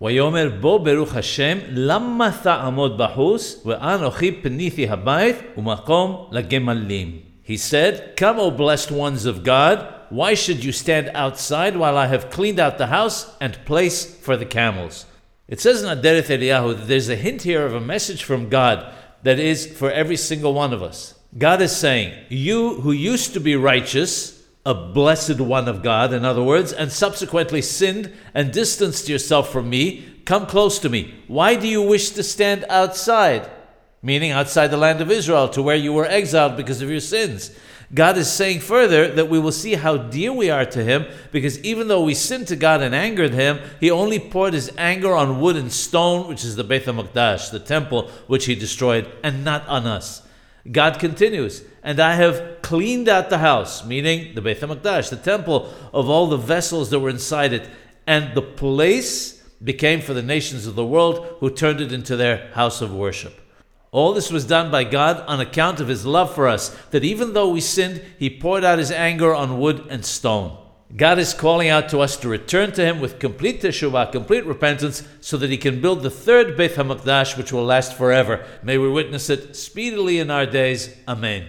ויאמר בו ברוך השם, למה תעמוד בחוץ, ואנוכי פניתי הבית, ומקום לגמלים. He said, Come, O blessed ones of God, why should you stand outside while I have cleaned out the house and place for the camels? It says in Aderet Eliyahu that there's a hint here of a message from God that is for every single one of us. God is saying, You who used to be righteous, a blessed one of God, in other words, and subsequently sinned and distanced yourself from me, come close to me. Why do you wish to stand outside? Meaning outside the land of Israel, to where you were exiled because of your sins. God is saying further that we will see how dear we are to Him because even though we sinned to God and angered Him, He only poured His anger on wood and stone, which is the Beit HaMikdash, the temple which He destroyed, and not on us. God continues, and I have cleaned out the house, meaning the Beit HaMikdash, the temple, of all the vessels that were inside it, and the place became for the nations of the world who turned it into their house of worship. All this was done by God on account of His love for us, that even though we sinned, He poured out His anger on wood and stone. God is calling out to us to return to Him with complete teshuvah, complete repentance, so that He can build the third Beit HaMikdash, which will last forever. May we witness it speedily in our days. Amen.